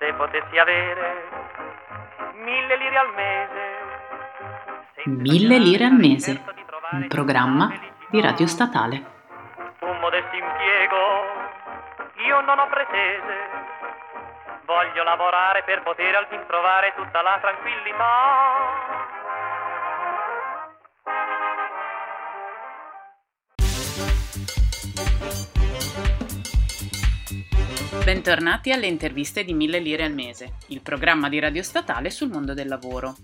Se potessi avere mille lire al mese. Mille lire al mese, un programma di Radio Statale. Un modesto impiego, io non ho pretese. Voglio lavorare per poter al fin trovare tutta la tranquillità. Bentornati alle interviste di Mille Lire al Mese, il programma di Radio Statale sul mondo del lavoro.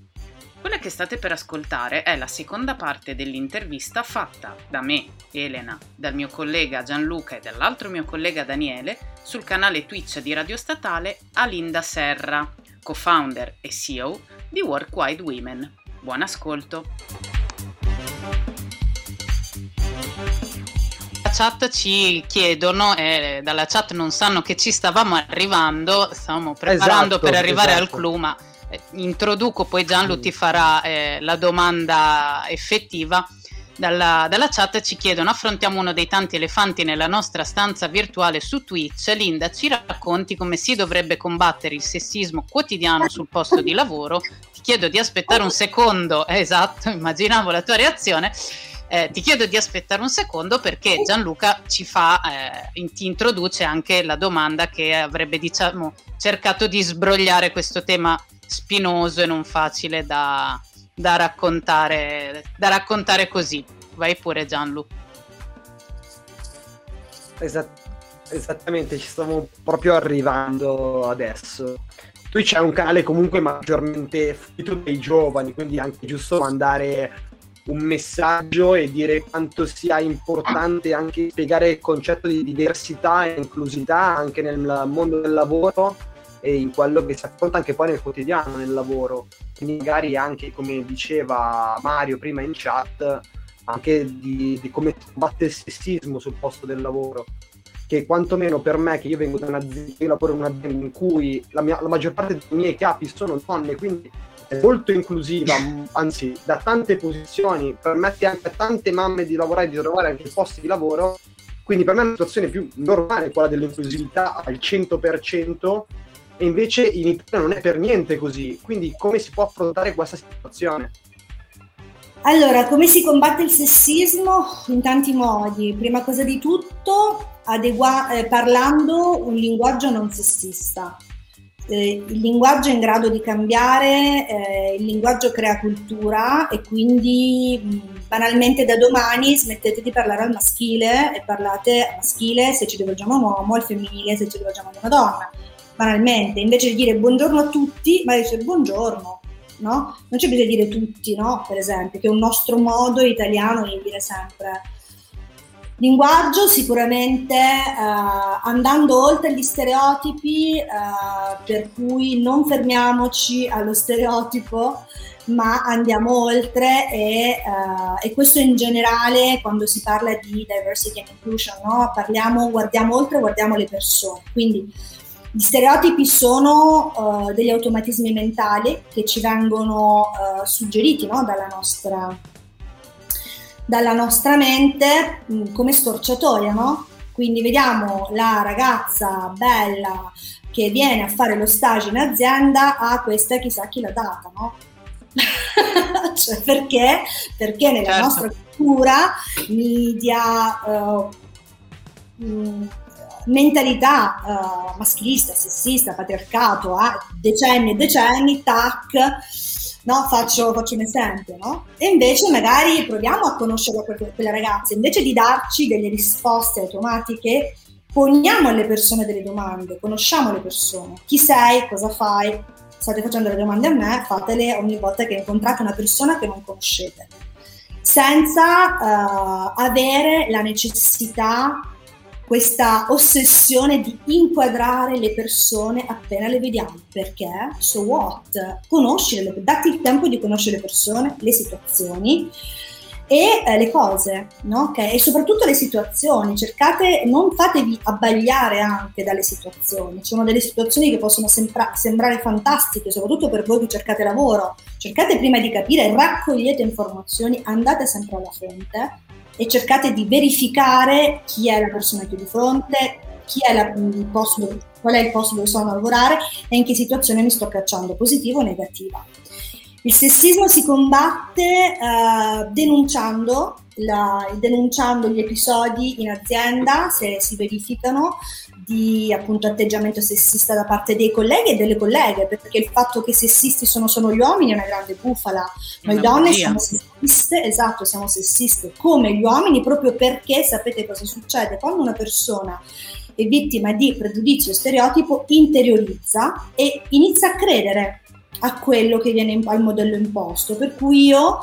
Quella che state per ascoltare è la seconda parte dell'intervista fatta da me, Elena, dal mio collega Gianluca e dall'altro mio collega Daniele sul canale Twitch di Radio Statale a Linda Serra, co-founder e CEO di Work Wide Women. Buon ascolto! Chat ci chiedono, e dalla chat non sanno che ci stavamo arrivando, stavamo preparando esatto, per arrivare esatto. al clou, ma eh, introduco, poi Gianlu ti farà eh, la domanda effettiva. Dalla, dalla, chat ci chiedono affrontiamo uno dei tanti elefanti nella nostra stanza virtuale su Twitch. Linda ci racconti come si dovrebbe combattere il sessismo quotidiano sul posto di lavoro? Ti chiedo di aspettare un secondo. Esatto immaginavo la tua reazione eh, ti chiedo di aspettare un secondo perché Gianluca ci fa, eh, ti introduce anche la domanda che avrebbe diciamo, cercato di sbrogliare questo tema spinoso e non facile da, da, raccontare, da raccontare così. Vai pure Gianlu. Esat- esattamente, ci stiamo proprio arrivando adesso. Twitch è un canale comunque maggiormente fluido dei giovani, quindi è anche giusto mandare un messaggio e dire quanto sia importante anche spiegare il concetto di diversità e inclusività anche nel mondo del lavoro e in quello che si affronta anche poi nel quotidiano nel lavoro. Quindi magari anche come diceva Mario prima in chat, anche di, di come combatte il sessismo sul posto del lavoro. Che quantomeno per me, che io vengo da un'azienda, io lavoro in un'azienda in cui la, mia, la maggior parte dei miei capi sono donne, quindi è molto inclusiva, anzi da tante posizioni, permette anche a tante mamme di lavorare, di trovare anche posti di lavoro, quindi per me è una situazione più normale quella dell'inclusività al 100% e invece in Italia non è per niente così, quindi come si può affrontare questa situazione? Allora, come si combatte il sessismo? In tanti modi. Prima cosa di tutto, adegua- eh, parlando un linguaggio non sessista eh, il linguaggio è in grado di cambiare, eh, il linguaggio crea cultura e quindi mh, banalmente da domani smettete di parlare al maschile e parlate al maschile se ci rivolgiamo a un uomo, al femminile se ci rivolgiamo ad una donna. Banalmente, invece di dire buongiorno a tutti, ma dice buongiorno, no? Non c'è bisogno di dire tutti, no? Per esempio, che è un nostro modo italiano di dire sempre Linguaggio sicuramente eh, andando oltre gli stereotipi, eh, per cui non fermiamoci allo stereotipo, ma andiamo oltre e, eh, e, questo in generale quando si parla di diversity and inclusion, no? Parliamo, guardiamo oltre, guardiamo le persone. Quindi gli stereotipi sono uh, degli automatismi mentali che ci vengono uh, suggeriti no? dalla nostra dalla nostra mente mh, mm, come storciatoia, no? Quindi vediamo la ragazza bella che viene a fare lo stage in azienda, a ah, questa chissà chi l'ha data, no? cioè perché? Perché nella certo. nostra cultura, media, uh, mh, mentalità uh, maschilista, sessista, patriarcato, eh, decenni e decenni, tac, no? faccio, faccio, un esempio, no? E invece magari proviamo a conoscere quella ragazza, invece di darci delle risposte automatiche, poniamo alle persone delle domande, conosciamo le persone, chi sei, cosa fai, state facendo le domande a me, fatele ogni volta che incontrate una persona che non conoscete, senza uh, avere la necessità questa ossessione di inquadrare le persone appena le vediamo. Perché? So what? Conoscere, datti il tempo di conoscere le persone, le situazioni e eh, le cose, no? okay? E soprattutto le situazioni. Cercate, non fatevi abbagliare anche dalle situazioni. Ci sono delle situazioni che possono sembra- sembrare fantastiche, soprattutto per voi che cercate lavoro. Cercate prima di capire, raccogliete informazioni, andate sempre alla fonte e cercate di verificare chi è la persona che è di fronte, è la, dove, qual è il posto dove sono a lavorare e in che situazione mi sto cacciando, positiva o negativa. Il sessismo si combatte eh, denunciando, la, denunciando, gli episodi in azienda se si verificano di appunto atteggiamento sessista da parte dei colleghi e delle colleghe, perché il fatto che sessisti sono solo gli uomini è una grande bufala. Noi donne siamo sessiste, esatto, siamo sessiste come gli uomini proprio perché sapete cosa succede quando una persona è vittima di pregiudizio o stereotipo interiorizza e inizia a credere a quello che viene al modello imposto. Per cui io,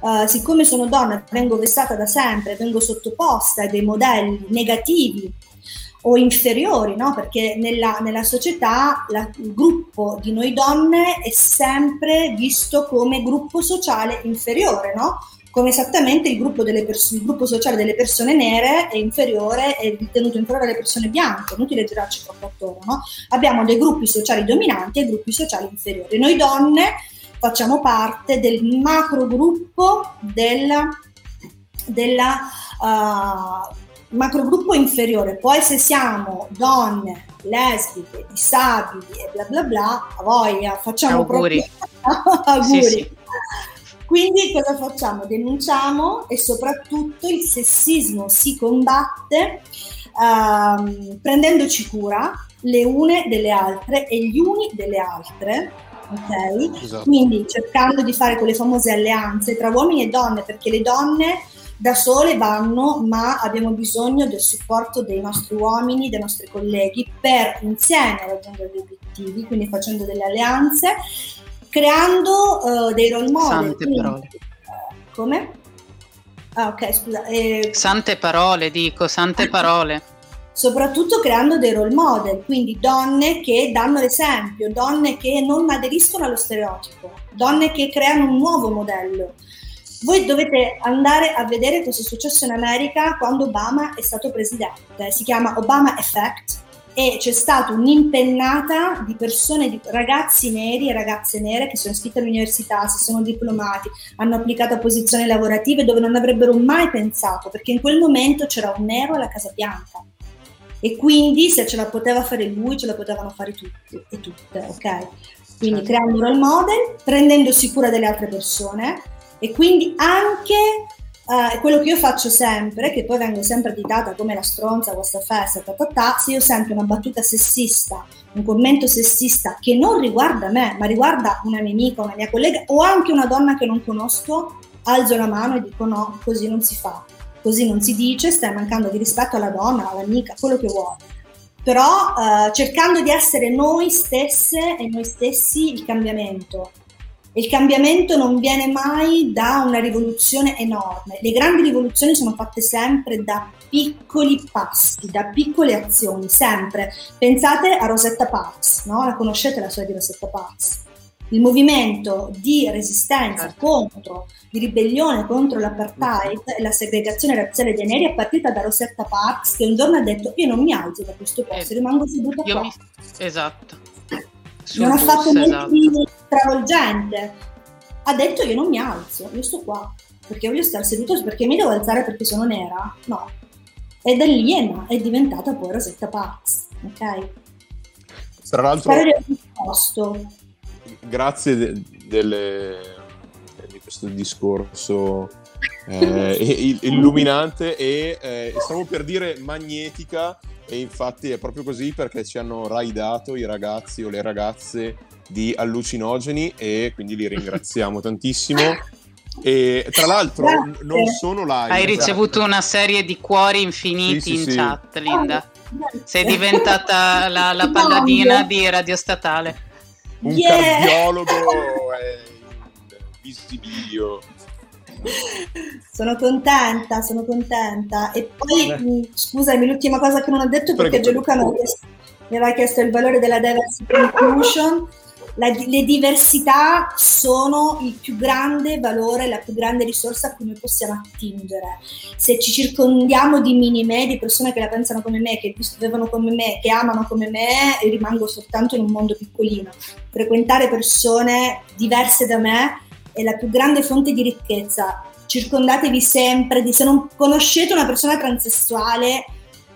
uh, siccome sono donna, vengo vessata da sempre, vengo sottoposta a dei modelli negativi o inferiori, no? perché nella, nella società la, il gruppo di noi donne è sempre visto come gruppo sociale inferiore, no? come esattamente il gruppo, pers- il gruppo, sociale delle persone nere è inferiore, è ritenuto inferiore alle persone bianche, inutile girarci troppo attorno, no? abbiamo dei gruppi sociali dominanti e gruppi sociali inferiori. Noi donne facciamo parte del macro gruppo della, della uh, macro gruppo inferiore, poi se siamo donne, lesbiche, disabili e bla bla bla, a voglia, facciamo auguri. proprio auguri. Sì, sì. Quindi cosa facciamo? Denunciamo e soprattutto il sessismo si combatte uh, prendendoci cura le une delle altre e gli uni delle altre. Ok? Esatto. Quindi cercando di fare quelle famose alleanze tra uomini e donne, perché le donne da sole vanno, ma abbiamo bisogno del supporto dei nostri uomini, dei nostri colleghi per insieme raggiungere gli obiettivi, quindi facendo delle alleanze creando uh, dei role model. Sante quindi, parole. come? Ah, ok, scusa. Eh, sante parole, dico, sante parole. Soprattutto creando dei role model, quindi donne che danno l'esempio, donne che non aderiscono allo stereotipo, donne che creano un nuovo modello. Voi dovete andare a vedere cosa è successo in America quando Obama è stato presidente. Si chiama Obama Effect e c'è stata un'impennata di persone, di ragazzi neri e ragazze nere che sono iscritte all'università, si sono diplomati, hanno applicato a posizioni lavorative dove non avrebbero mai pensato, perché in quel momento c'era un nero alla Casa Bianca. E quindi se ce la poteva fare lui, ce la potevano fare tutti e tutte, ok? Quindi certo. creando un role model, prendendosi cura delle altre persone e quindi anche Uh, quello che io faccio sempre, che poi vengo sempre additata come la stronza, questa festa, ta, ta, ta, se io sento una battuta sessista, un commento sessista che non riguarda me, ma riguarda una mia amica, una mia collega o anche una donna che non conosco, alzo la mano e dico no, così non si fa, così non si dice, stai mancando di rispetto alla donna, all'amica, quello che vuoi. Però uh, cercando di essere noi stesse e noi stessi il cambiamento, il cambiamento non viene mai da una rivoluzione enorme. Le grandi rivoluzioni sono fatte sempre da piccoli passi, da piccole azioni, sempre. Pensate a Rosetta Parks, no? La conoscete la storia di Rosetta Parks? Il movimento di resistenza certo. contro, di ribellione contro l'apartheid e la segregazione razziale dei neri è partita da Rosetta Parks che un giorno ha detto io non mi alzo da questo posto, eh, rimango seduta qua. Mi... Esatto non ha fatto esatto. Travolgente. Ha detto io non mi alzo, io sto qua, perché voglio stare seduto, perché mi devo alzare perché sono nera? No. E da lì è, è diventata poi Rosetta Parks, ok? Tra l'altro, grazie de, delle, di questo discorso eh, illuminante e eh, stavo per dire magnetica e infatti è proprio così perché ci hanno raidato i ragazzi o le ragazze di allucinogeni e quindi li ringraziamo tantissimo. E tra l'altro Grazie. non sono live. Hai ricevuto una serie di cuori infiniti sì, sì, in sì. chat, Linda. Sei diventata la, la palladina di Radio Statale. Un yeah. cardiologo e visibilio. Sono contenta, sono contenta. E poi, mm, scusami, l'ultima cosa che non ho detto perché Gianluca mi aveva chiesto il valore della diversity inclusion. La, le diversità sono il più grande valore, la più grande risorsa a cui noi possiamo attingere. Se ci circondiamo di mini me, di persone che la pensano come me, che vivevano come me, che amano come me, rimango soltanto in un mondo piccolino. Frequentare persone diverse da me è la più grande fonte di ricchezza. Circondatevi sempre di se non conoscete una persona transessuale,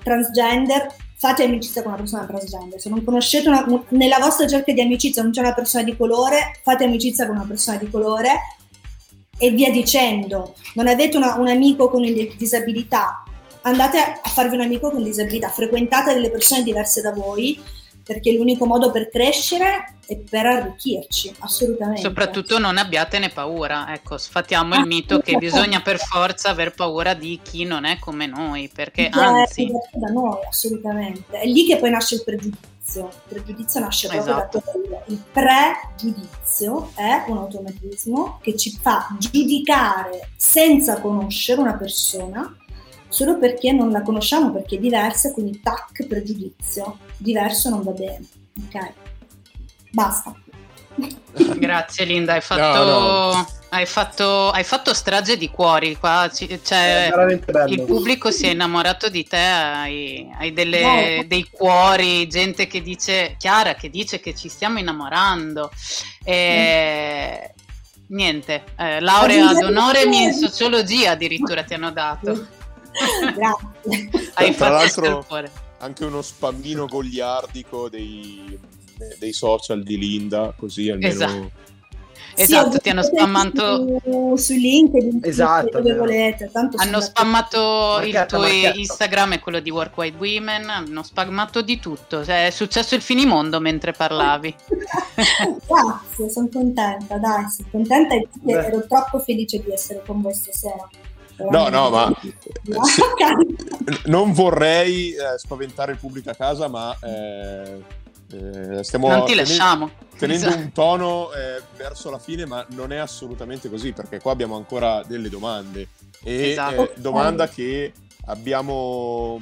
transgender, fate amicizia con una persona transgender. Se non conoscete una, nella vostra cerchia di amicizia non c'è una persona di colore, fate amicizia con una persona di colore e via dicendo. Non avete una, un amico con disabilità, andate a farvi un amico con disabilità, frequentate delle persone diverse da voi perché l'unico modo per crescere è per arricchirci, assolutamente. Soprattutto non abbiatene paura, ecco, sfatiamo ah, il mito che bisogna per forza aver paura di chi non è come noi, perché Beh, anzi... È da noi, assolutamente. È lì che poi nasce il pregiudizio. Il pregiudizio nasce proprio esatto. da quello. Il pregiudizio è un automatismo che ci fa giudicare senza conoscere una persona solo perché non la conosciamo, perché è diversa, quindi tac, pregiudizio, diverso non va bene. Ok? Basta. Grazie Linda, hai fatto, no, no. Hai, fatto, hai fatto, strage di cuori qua, cioè, il pubblico si è innamorato di te, hai, hai delle, no. dei cuori, gente che dice, Chiara che dice che ci stiamo innamorando. E, mm. Niente, eh, laurea d'onore in sociologia addirittura ti hanno dato. Grazie. Hai Tra l'altro anche uno spammino goliardico dei, dei, social di Linda, così almeno... Esatto. Esatto, ti hanno spammato su, su LinkedIn esatto, dove volete. hanno spammato il tuo Instagram e quello di Work Wide Women, hanno spammato di tutto. Cioè, è successo il finimondo mentre parlavi. Grazie, sono contenta, dai, sono contenta e ero troppo felice di essere con voi stasera. No, no, ma non vorrei eh, spaventare il pubblico a casa, ma eh, eh, stiamo non ti lasciamo. tenendo esatto. un tono eh, verso la fine, ma non è assolutamente così, perché qua abbiamo ancora delle domande. E esatto. Eh, domanda che abbiamo...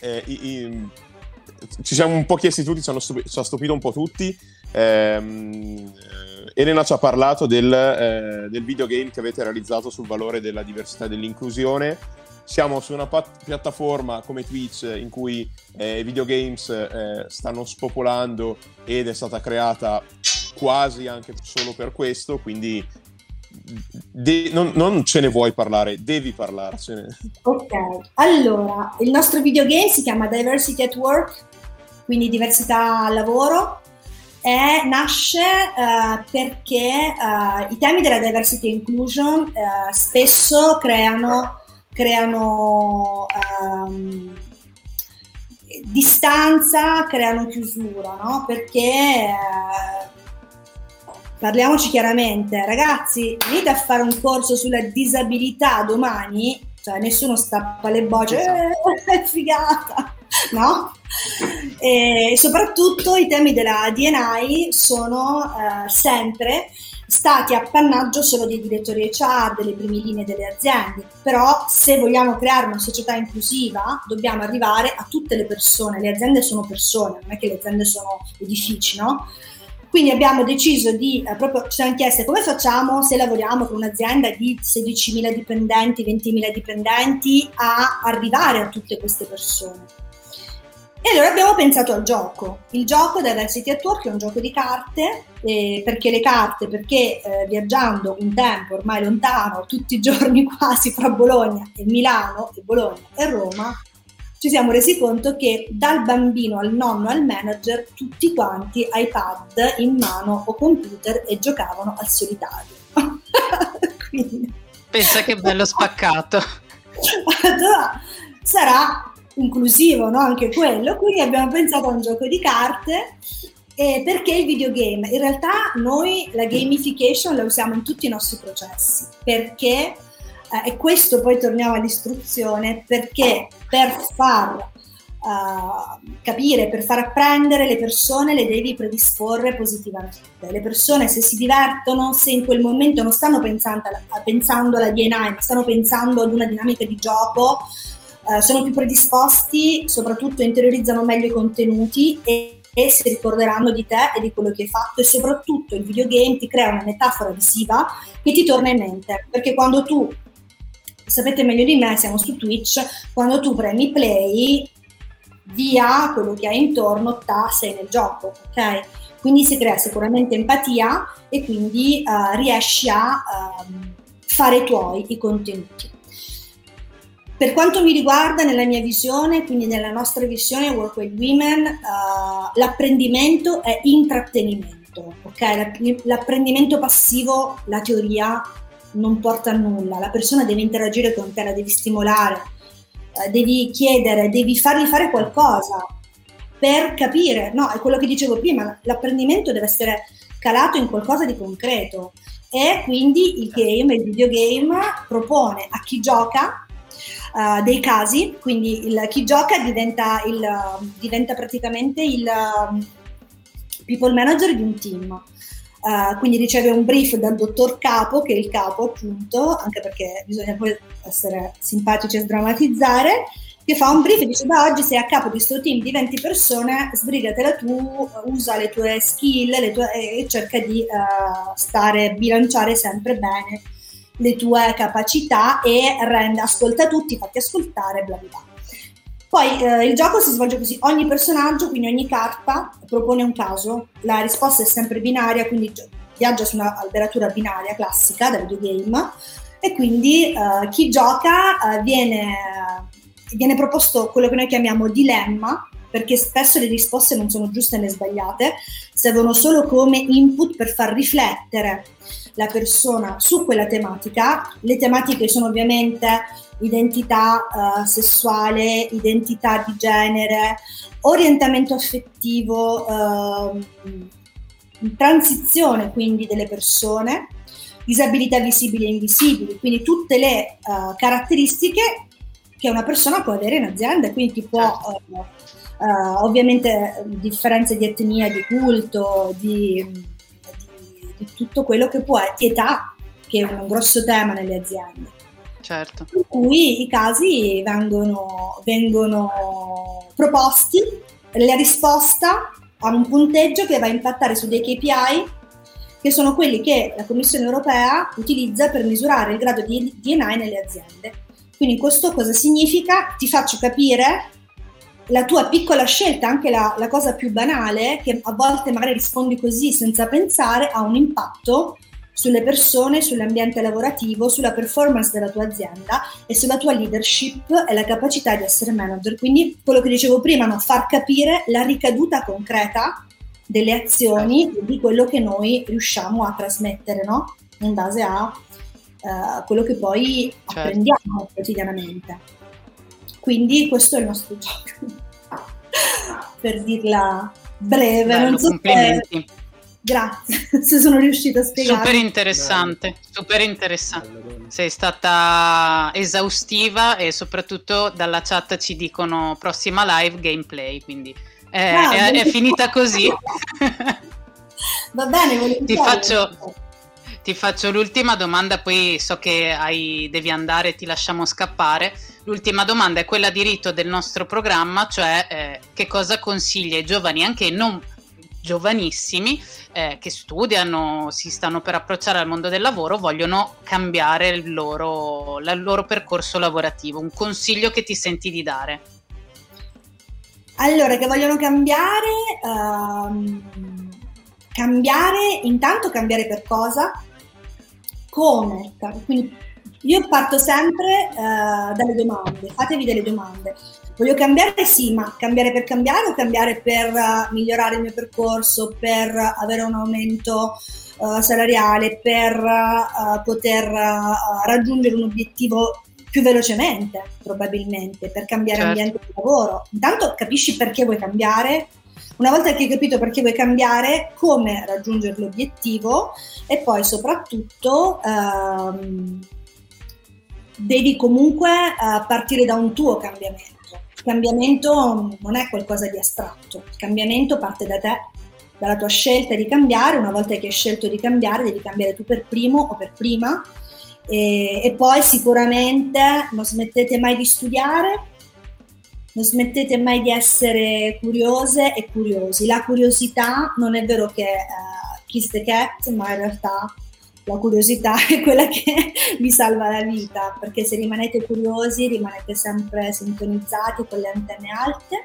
Eh, i, i, ci siamo un po' chiesti tutti, ci, hanno stupi- ci ha stupito un po' tutti. Ehm, Elena ci ha parlato del, eh, del, videogame che avete realizzato sul valore della diversità e dell'inclusione. Siamo su una pat- piattaforma come Twitch in cui eh, i videogames eh, stanno spopolando ed è stata creata quasi anche solo per questo, quindi de- non, non, ce ne vuoi parlare, devi parlarcene. Ok, allora il nostro videogame si chiama Diversity at Work, quindi diversità al lavoro è, nasce uh, perché uh, i temi della diversity e inclusion uh, spesso creano, creano um, distanza, creano chiusura, no? perché parliamoci chiaramente, ragazzi, venite a fare un corso sulla disabilità domani, cioè nessuno stappa le bocce, esatto. eh, figata, no? E soprattutto i temi della DNI sono eh, sempre stati appannaggio solo dei direttori HR, delle prime linee delle aziende, però se vogliamo creare una società inclusiva dobbiamo arrivare a tutte le persone, le aziende sono persone, non è che le aziende sono edifici, no? Quindi abbiamo deciso di, eh, proprio ci siamo chieste come facciamo se lavoriamo con un'azienda di 16.000 dipendenti, 20.000 dipendenti a arrivare a tutte queste persone. E allora abbiamo pensato al gioco. Il gioco Diversity at Work è un gioco di carte, eh, perché le carte, perché eh, viaggiando un tempo ormai lontano, tutti i giorni quasi fra Bologna e Milano e Bologna e Roma, ci siamo resi conto che dal bambino al nonno al manager tutti quanti iPad in mano o computer e giocavano al solitario. Quindi... Pensa che bello spaccato. allora, sarà inclusivo, no? anche quello, quindi abbiamo pensato a un gioco di carte eh, perché il videogame? In realtà noi la gamification la usiamo in tutti i nostri processi, perché, eh, e questo poi torniamo all'istruzione, perché per far uh, capire, per far apprendere le persone le devi predisporre positivamente. Le persone se si divertono, se in quel momento non stanno pensando alla, pensando alla DNA, ma stanno pensando ad una dinamica di gioco, eh, sono più predisposti, soprattutto interiorizzano meglio i contenuti e, e si ricorderanno di te e di quello che hai fatto e soprattutto il videogame ti crea una metafora visiva che ti torna in mente, perché quando tu, sapete meglio di me, siamo su Twitch, quando tu premi play, via quello che hai intorno, ta, sei nel gioco, ok? Quindi si crea sicuramente empatia e quindi uh, riesci a uh, fare tuoi i contenuti. Per quanto mi riguarda, nella mia visione, quindi nella nostra visione Work with Women, uh, l'apprendimento è intrattenimento, ok? L'apprendimento passivo, la teoria, non porta a nulla, la persona deve interagire con te, la devi stimolare, uh, devi chiedere, devi fargli fare qualcosa per capire, no, è quello che dicevo prima, l'apprendimento deve essere calato in qualcosa di concreto. E quindi il game, il videogame propone a chi gioca uh, dei casi, quindi il, chi gioca diventa, il, diventa praticamente il um, people manager di un team. Uh, quindi riceve un brief dal dottor capo, che è il capo appunto, anche perché bisogna poi essere simpatici e sdrammatizzare, che fa un brief e dice da oggi sei a capo di questo team di 20 persone, sbrigatela tu, usa le tue skill le tue, e cerca di uh, stare, bilanciare sempre bene le tue capacità e rende, ascolta tutti, fatti ascoltare, bla bla. Poi eh, il gioco si svolge così, ogni personaggio, quindi ogni carta, propone un caso, la risposta è sempre binaria, quindi viaggia su una alberatura binaria classica da videogame e quindi eh, chi gioca eh, viene, viene proposto quello che noi chiamiamo dilemma, perché spesso le risposte non sono giuste né sbagliate, servono solo come input per far riflettere la persona su quella tematica. Le tematiche sono ovviamente identità uh, sessuale, identità di genere, orientamento affettivo, uh, transizione quindi delle persone, disabilità visibili e invisibili, quindi tutte le uh, caratteristiche che una persona può avere in azienda, quindi ti può uh, ovviamente differenze di etnia, di culto, di di tutto quello che può essere età, che è un grosso tema nelle aziende. Certo. Per cui i casi vengono, vengono proposti, la risposta ha un punteggio che va a impattare su dei KPI che sono quelli che la Commissione europea utilizza per misurare il grado di DNI nelle aziende. Quindi questo cosa significa? Ti faccio capire la tua piccola scelta, anche la, la, cosa più banale, che a volte magari rispondi così senza pensare, ha un impatto sulle persone, sull'ambiente lavorativo, sulla performance della tua azienda e sulla tua leadership e la capacità di essere manager. Quindi quello che dicevo prima, no? far capire la ricaduta concreta delle azioni di quello che noi riusciamo a trasmettere, no? in base a uh, quello che poi certo. apprendiamo quotidianamente. Quindi questo è il nostro gioco, per dirla breve. Bello, non so complimenti. Se... Grazie, se sono riuscita a spiegare. Super interessante, Bello. super interessante. Bello. Sei stata esaustiva e soprattutto dalla chat ci dicono prossima live gameplay, quindi è, ah, è, è finita così. Va bene, volentieri. Ti faccio ti faccio l'ultima domanda, poi so che hai, devi andare, ti lasciamo scappare. L'ultima domanda è quella di rito del nostro programma, cioè eh, che cosa consiglia ai giovani, anche non giovanissimi, eh, che studiano, si stanno per approcciare al mondo del lavoro, vogliono cambiare il loro, il loro percorso lavorativo. Un consiglio che ti senti di dare? Allora, che vogliono cambiare, um, cambiare, intanto cambiare per cosa? Come? Quindi io parto sempre uh, dalle domande, fatevi delle domande. Voglio cambiare? Sì, ma cambiare per cambiare o cambiare per uh, migliorare il mio percorso, per uh, avere un aumento salariale, per poter raggiungere un obiettivo più velocemente, probabilmente, per cambiare certo. ambiente di lavoro. Intanto capisci perché vuoi cambiare, una volta che hai capito perché vuoi cambiare, come raggiungere l'obiettivo e poi soprattutto ehm, devi comunque eh, partire da un tuo cambiamento. Il cambiamento non è qualcosa di astratto, il cambiamento parte da te, dalla tua scelta di cambiare, una volta che hai scelto di cambiare devi cambiare tu per primo o per prima. E, e poi sicuramente non smettete mai di studiare, non smettete mai di essere curiose e curiosi. La curiosità non è vero che uh, kiss the cat, ma in realtà la curiosità è quella che vi salva la vita, perché se rimanete curiosi rimanete sempre sintonizzati con le antenne alte,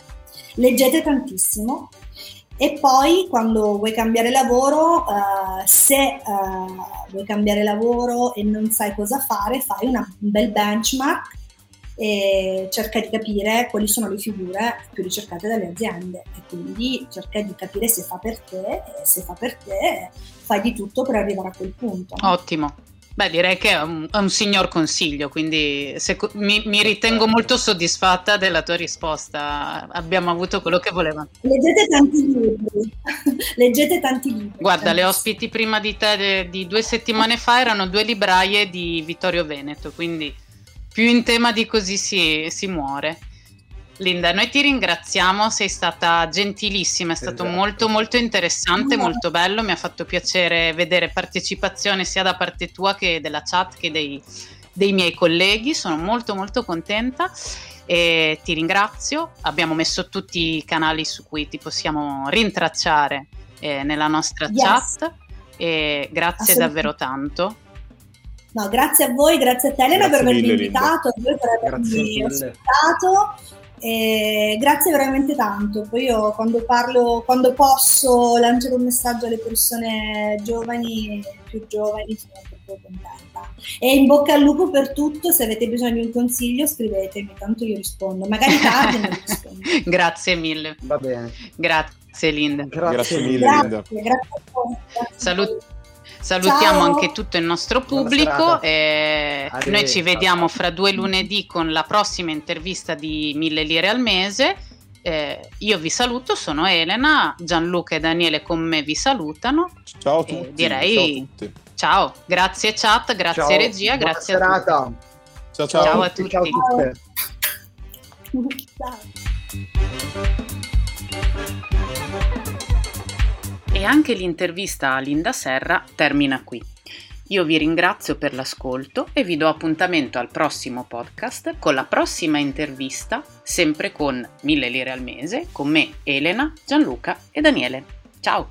leggete tantissimo e poi quando vuoi cambiare lavoro, uh, se uh, vuoi cambiare lavoro e non sai cosa fare, fai una, un bel benchmark e cerca di capire quali sono le figure più ricercate dalle aziende e quindi cerca di capire se fa per te e se fa per te fai di tutto per arrivare a quel punto. Ottimo. Beh, direi che è un, è un signor consiglio, quindi se, mi, mi, ritengo molto soddisfatta della tua risposta. Abbiamo avuto quello che volevamo. Leggete tanti libri. Leggete tanti libri. Guarda, le ospiti prima di te di due settimane fa erano due libraie di Vittorio Veneto, quindi più in tema di così si, si muore. Linda, noi ti ringraziamo, sei stata gentilissima, è stato esatto. molto molto interessante, molto bello, mi ha fatto piacere vedere partecipazione sia da parte tua che della chat che dei, dei miei colleghi, sono molto molto contenta e ti ringrazio, abbiamo messo tutti i canali su cui ti possiamo rintracciare eh, nella nostra yes. chat e grazie davvero tanto. No, grazie a voi, grazie a te Elena grazie per avermi invitato, a voi per avermi ospitato e grazie veramente tanto. Poi io quando parlo, quando posso lanciare un messaggio alle persone giovani, più giovani, sono proprio contenta. E in bocca al lupo per tutto, se avete bisogno di un consiglio scrivetemi, tanto io rispondo. Magari tardi ma rispondo. grazie mille. Va bene. Grazie Linda. Grazie, grazie mille grazie, Linda. Grazie, a voi. Salut- Salutiamo Ciao. anche tutto il nostro pubblico e noi ci vediamo fra due lunedì con la prossima intervista di Mille lire al mese. Eh, io vi saluto, sono Elena, Gianluca e Daniele con me vi salutano. Ciao a tutti. Direi ciao, ciao, grazie chat, grazie ciao. regia, Buona grazie serata. a tutti. Ciao, ciao. ciao a tutti. Ciao. ciao. E anche l'intervista a Linda Serra termina qui. Io vi ringrazio per l'ascolto e vi do appuntamento al prossimo podcast con la prossima intervista, sempre con 1000 lire al mese, con me, Elena, Gianluca e Daniele. Ciao!